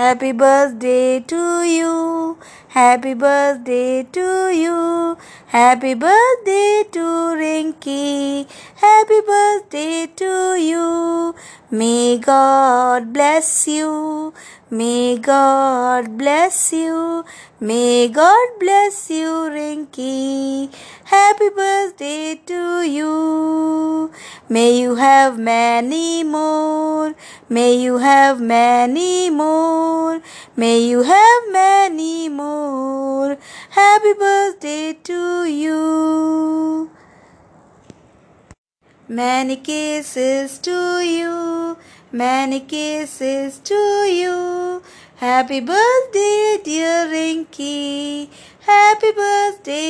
Happy birthday to you. Happy birthday to you. Happy birthday to Rinky. Happy birthday to you. May God bless you. May God bless you. May God bless you, Rinky. Happy birthday to you. May you have many more. May you have many more. May you have many more. Happy birthday to you. Many kisses to you. Many kisses to you. Happy birthday, dear Rinky. Happy birthday.